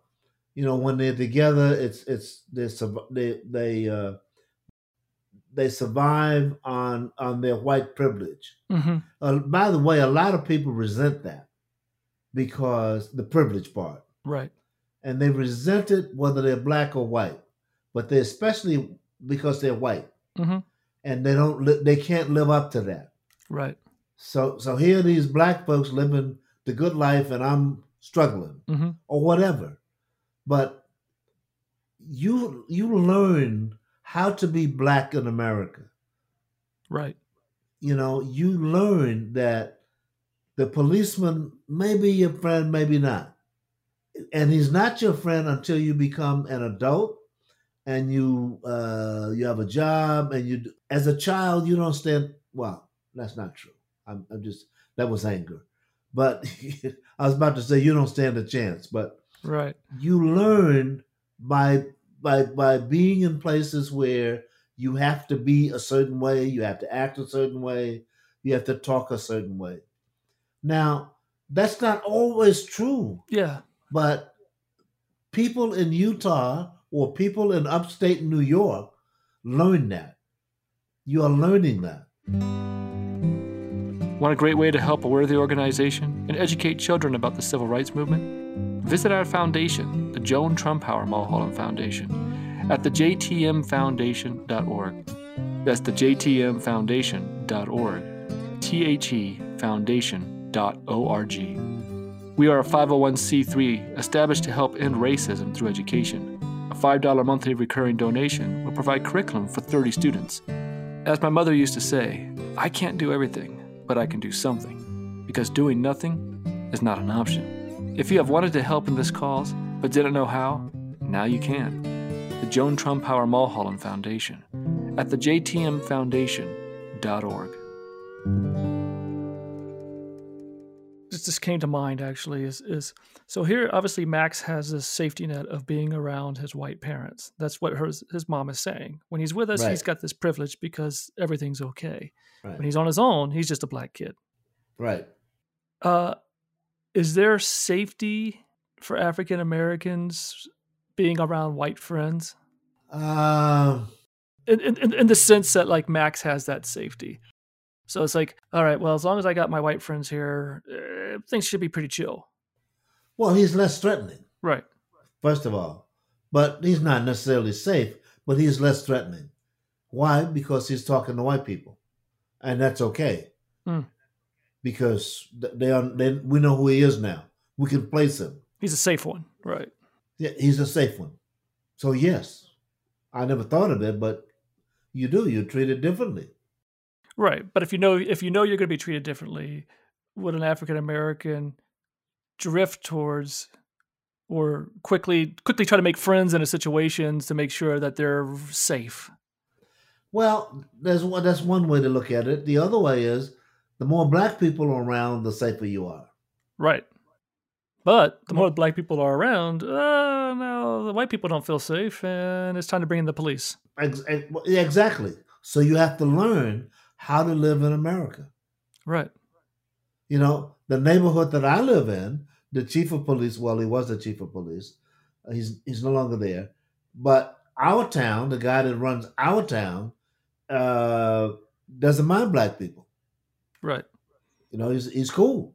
you know, when they're together, it's it's they they they uh, they survive on on their white privilege. hmm Uh, by the way, a lot of people resent that because the privilege part, Right. and they resent it whether they're black or white, but they especially because they're white, hmm and they don't li- they can't live up to that. Right. So so here are these black folks living the good life, and I'm struggling hmm or whatever. But you you learn how to be black in America. Right. you know, you learn that the policeman may be your friend, maybe not. And he's not your friend until you become an adult and you uh, you have a job and you as a child you don't stand well, that's not true. I'm, I'm just that was anger. But I was about to say you don't stand a chance, but Right. you learn by by by being in places where you have to be a certain way, you have to act a certain way, you have to talk a certain way. Now, that's not always true, Yeah. but people in Utah or people in upstate New York learn that. You are learning that. Want a great way to help a worthy organization and educate children about the civil rights movement? Visit our foundation, the Joan Trumpauer Mulholland Foundation, at thejtmfoundation.org. That's thejtmfoundation.org. T H E foundation.org. We are a 501c3 established to help end racism through education. A $5 monthly recurring donation will provide curriculum for 30 students. As my mother used to say, I can't do everything, but I can do something, because doing nothing is not an option. If you have wanted to help in this cause, but didn't know how, now you can. The Joan Trumpauer Mulholland Foundation at thejtmfoundation.org. This just came to mind actually is is so here obviously Max has this safety net of being around his white parents. That's what her, his mom is saying. When he's with us, Right. he's got this privilege because everything's okay. Right. When he's on his own, he's just a black kid. Right. Uh, is there safety for African Americans being around white friends? Um, In, in, in the sense that like Max has that safety. So it's like, all right, well, as long as I got my white friends here, uh, things should be pretty chill. well, he's less threatening. Right. first of all. But he's not necessarily safe, but he's less threatening. Why? Because he's talking to white people. And that's okay. Hmm. Because th- they are they, we know who he is now. We can place him. He's a safe one. Right. Yeah, he's a safe one. So yes. I never thought of it, but you do. You treat it differently. Right. But if you know if you know you're going to be treated differently, would an African American drift towards or quickly quickly try to make friends in a situations to make sure that they're safe? Well, there's one that's one way to look at it. The other way is the more black people are around, the safer you are. Right. But the more black people are around, uh, no, the white people don't feel safe, and it's time to bring in the police. Ex- ex- Exactly. So you have to learn how to live in America. Right. You know, the neighborhood that I live in, the chief of police, well, he was the chief of police. Uh, He's he's no longer there. But our town, the guy that runs our town, uh, doesn't mind black people. Right. You know, he's he's cool.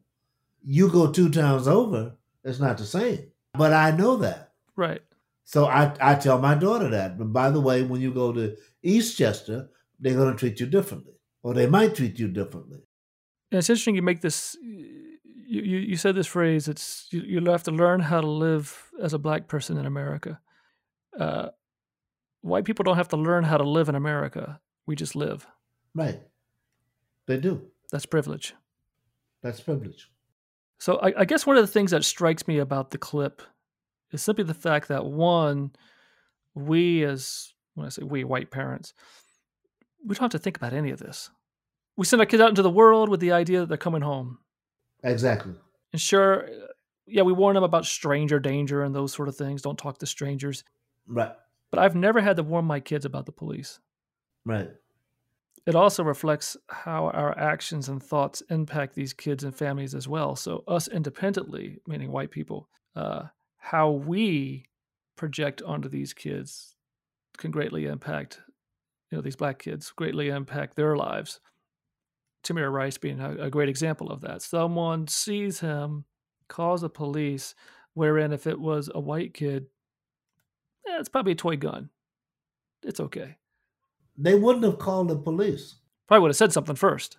You go two towns over, it's not the same. But I know that. Right. So I, I tell my daughter that. But by the way, when you go to Eastchester, they're going to treat you differently, or they might treat you differently. It's interesting you make this. You, you, you said this phrase. It's you, you have to learn how to live as a black person in America. Uh, white people don't have to learn how to live in America. We just live. Right. They do. That's privilege. That's privilege. So I, I guess one of the things that strikes me about the clip is simply the fact that one, we as when I say we white parents, we don't have to think about any of this. We send our kids out into the world with the idea that they're coming home. Exactly. And sure, yeah, we warn them about stranger danger and those sort of things. Don't talk to strangers. Right. But I've never had to warn my kids about the police. Right. It also reflects how our actions and thoughts impact these kids and families as well. So, us independently, meaning white people, uh, how we project onto these kids can greatly impact, you know, these black kids, greatly impact their lives. Tamir Rice being a, a great example of that. Someone sees him, calls the police, wherein if it was a white kid, eh, it's probably a toy gun. It's okay. They wouldn't have called the police. Probably would have said something first.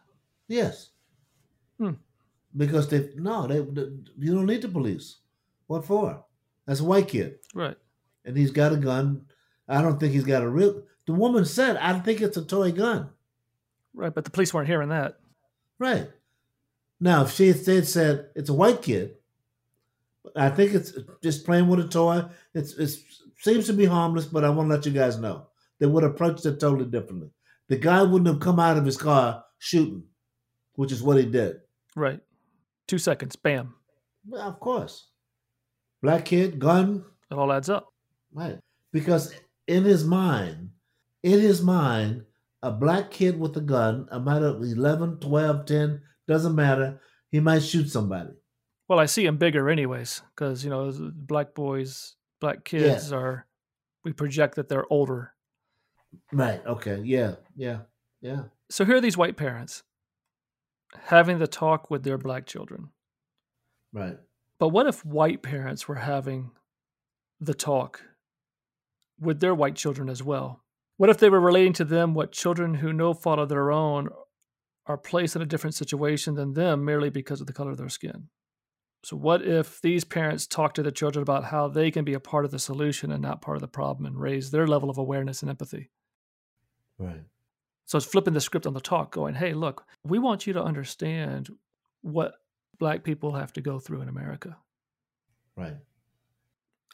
Yes. Hmm. Because they no, they, they you don't need the police. What for? That's a white kid, Right. and he's got a gun. I don't think he's got a real. The woman said, "I think it's a toy gun." Right. But the police weren't hearing that. Right. Now, if she had said, said it's a white kid, I think it's just playing with a toy. It's it seems to be harmless, but I want to let you guys know they would have approached it totally differently. The guy wouldn't have come out of his car shooting, which is what he did. Right. Two seconds. Bam. Well, of course, black kid, gun, It all adds up. right? Because in his mind, in his mind, a black kid with a gun, a matter of 11, 12, 10, doesn't matter. He might shoot somebody. Well, I see him bigger, anyways, because you know, black boys, black kids are. We project that they're older. Right. Okay. Yeah. Yeah. Yeah. So here are these white parents having the talk with their black children. Right. But what if white parents were having the talk with their white children as well? What if they were relating to them what children who no fault of their own are placed in a different situation than them merely because of the color of their skin? So, what if these parents talk to their children about how they can be a part of the solution and not part of the problem and raise their level of awareness and empathy? Right. So, it's flipping the script on the talk, going, hey, look, we want you to understand what black people have to go through in America. Right.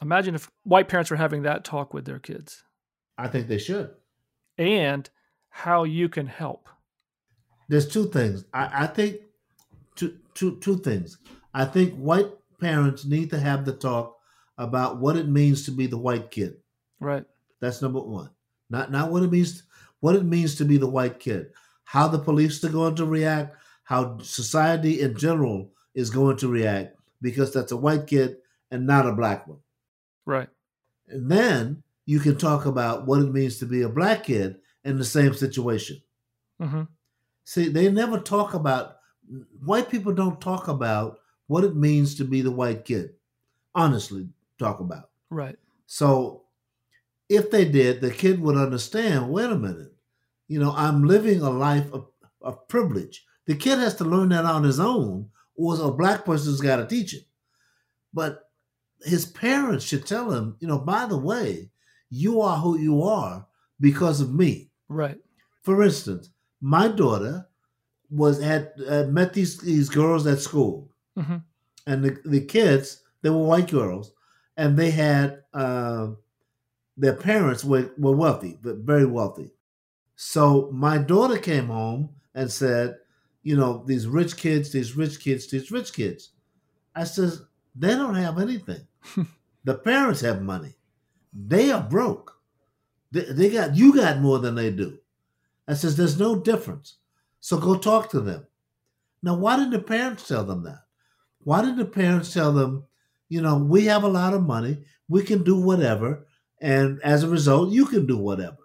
Imagine if white parents were having that talk with their kids I think they should. and how you can help. There's two things. I, I think two, two, two things. I think white parents need to have the talk about what it means to be the white kid. Right. That's number one. Not not what it means what it means to be the white kid. How the police are going to react, how society in general is going to react, because that's a white kid and not a black one. Right. And then you can talk about what it means to be a black kid in the same situation. hmm See, they never talk about white people don't talk about what it means to be the white kid. Honestly, talk about. Right. So if they did, the kid would understand, wait a minute, you know, I'm living a life of, of privilege. The kid has to learn that on his own, or a black person's got to teach it. But his parents should tell him, you know, by the way, you are who you are because of me. Right. For instance, my daughter was had uh, met these these girls at school, hmm and the, the kids they were white girls, and they had uh, their parents were, were wealthy, but very wealthy. So my daughter came home and said, you know, these rich kids, these rich kids, these rich kids. I says, they don't have anything. the parents have money. They are broke. They, they got you got more than they do. I says, there's no difference. So go talk to them. Now, why did the parents tell them that? Why did the parents tell them, you know, we have a lot of money, we can do whatever, and as a result, you can do whatever?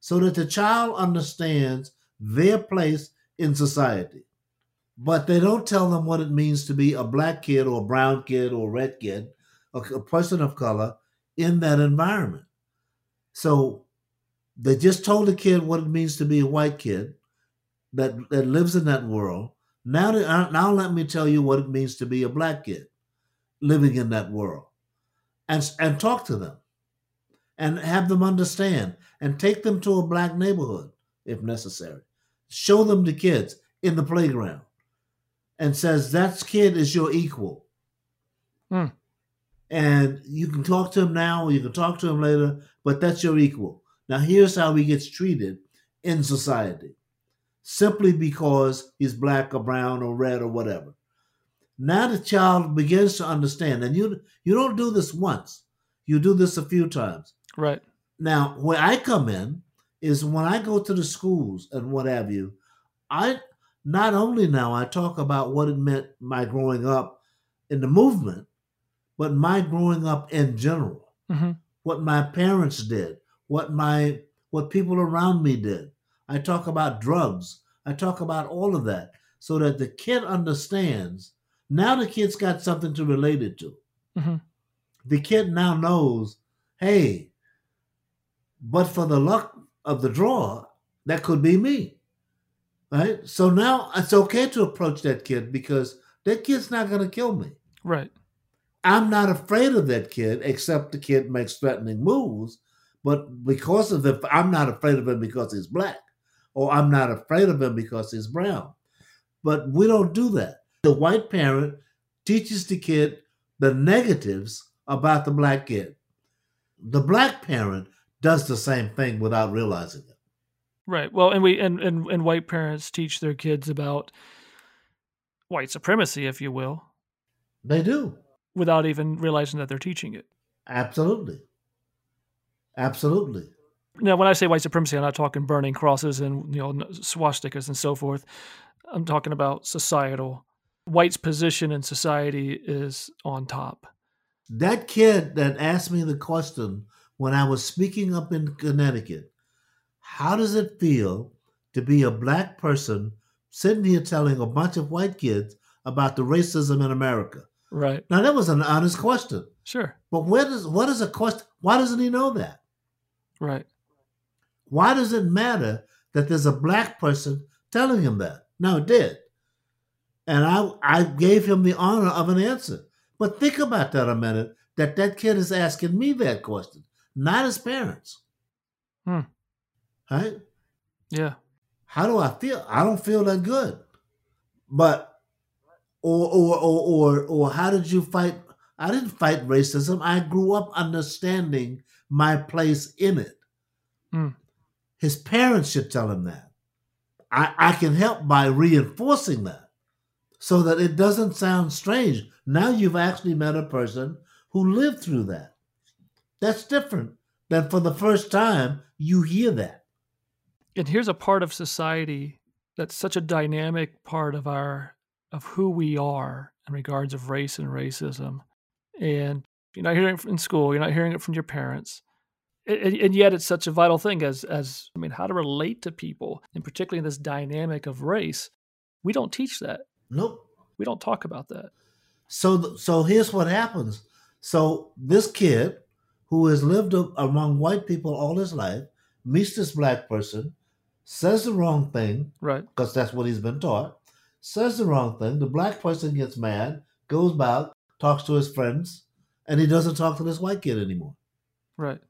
So that the child understands their place in society. But they don't tell them what it means to be a black kid or a brown kid or a red kid, a, a person of color in that environment. So they just told the kid what it means to be a white kid that, that lives in that world. Now, uh, now let me tell you what it means to be a black kid living in that world, and and talk to them, and have them understand, and take them to a black neighborhood if necessary. Show them the kids in the playground, and says that kid is your equal. Hmm. And you can talk to him now, or you can talk to him later, but that's your equal. Now, here's how he gets treated in society simply because he's black or brown or red or whatever. Now the child begins to understand, and you you don't do this once, you do this a few times. Right. Now, where I come in is when I go to the schools and what have you, I not only now I talk about what it meant my growing up in the movement, but my growing up in general, hmm what my parents did, what my what people around me did. I talk about drugs. I talk about all of that so that the kid understands. Now the kid's got something to relate it to. hmm The kid now knows, hey, but for the luck of the draw, that could be me. Right? So now it's okay to approach that kid because that kid's not going to kill me. Right. I'm not afraid of that kid, except the kid makes threatening moves. But because of the, I'm not afraid of him because he's black, or I'm not afraid of him because he's brown. But we don't do that. The white parent teaches the kid the negatives about the black kid. The black parent does the same thing without realizing it. Right. Well, and we and, and and white parents teach their kids about white supremacy, if you will, They do. without even realizing that they're teaching it. Absolutely. Absolutely. Now, when I say white supremacy, I'm not talking burning crosses and you know swastikas and so forth. I'm talking about societal. White's position in society is on top. That kid that asked me the question when I was speaking up in Connecticut, how does it feel to be a black person sitting here telling a bunch of white kids about the racism in America? Right. Now that was an honest question. Sure. But where does what is a question? Why doesn't he know that? Right. Why does it matter that there's a black person telling him that? No, it did. And I I gave him the honor of an answer. But think about that a minute. That that kid is asking me that question, not his parents. Hmm. Right? Yeah. How do I feel? I don't feel that good. But or or or or, or how did you fight? I didn't fight racism. I grew up understanding my place in it. Hmm. His parents should tell him that. I, I can help by reinforcing that so that it doesn't sound strange. Now you've actually met a person who lived through that. That's different than for the first time you hear that. And here's a part of society that's such a dynamic part of our of who we are in regards of race and racism. And you're not hearing it in school, you're not hearing it from your parents. And, and yet it's such a vital thing as as I mean how to relate to people, and particularly in this dynamic of race. We don't teach that. Nope. We don't talk about that. So, th- so here's what happens. So this kid who has lived among white people all his life meets this black person, says the wrong thing Right. because that's what he's been taught. Says the wrong thing. The black person gets mad, goes back, talks to his friends, and he doesn't talk to this white kid anymore. Right.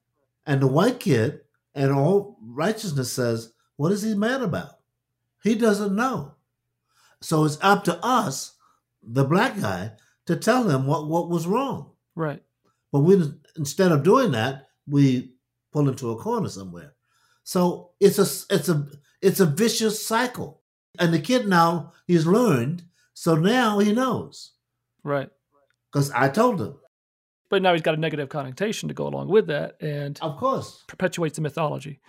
And the white kid, and all righteousness says, "What is he mad about?" He doesn't know. So it's up to us, the black guy, to tell him what, what was wrong. Right. But we instead of doing that, we pull into a corner somewhere. So it's a it's a it's a vicious cycle. And the kid now he's learned, so now he knows. Right. Because I told him. But now he's got a negative connotation to go along with that and Of course. perpetuates the mythology.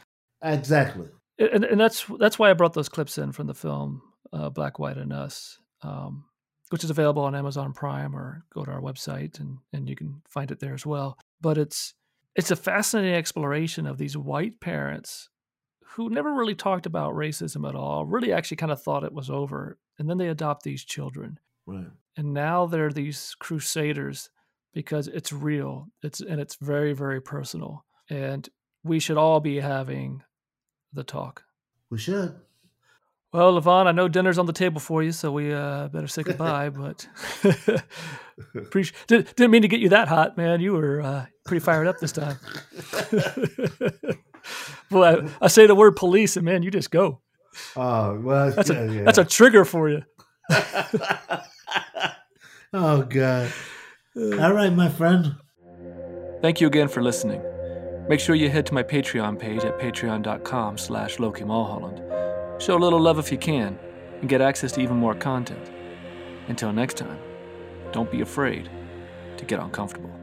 Exactly. And, and that's that's why I brought those clips in from the film uh, Black, White, and Us, um, which is available on Amazon Prime or go to our website and, and you can find it there as well. But it's it's a fascinating exploration of these white parents who never really talked about racism at all, really actually kind of thought it was over. And then they adopt these children. Right. And now they're these crusaders because it's real. It's and it's very, very personal. And we should all be having the talk. We should. Well, Levon, I know dinner's on the table for you, so we uh, better say goodbye. but appreciate did, didn't mean to get you that hot, man. You were uh, pretty fired up this time. Boy, I, I, say the word police, and man, you just go. Oh well, that's yeah, a yeah. that's a trigger for you. oh God! All right, my friend. Thank you again for listening. Make sure you head to my Patreon page at patreon.com slash Loki Mulholland. Show a little love if you can, and get access to even more content. Until next time, don't be afraid to get uncomfortable.